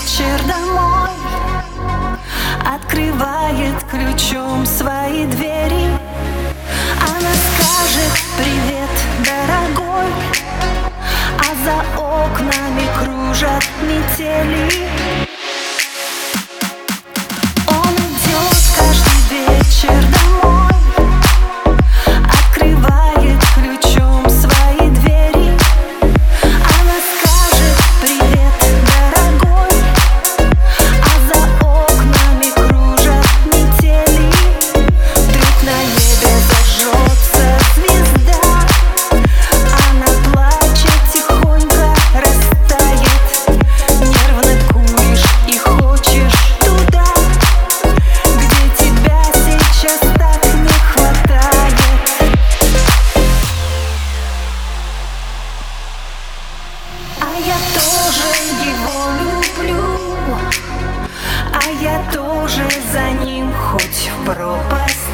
вечер домой. Открывает ключом свои двери. Она скажет привет, дорогой А за окнами кружат метели. пропасть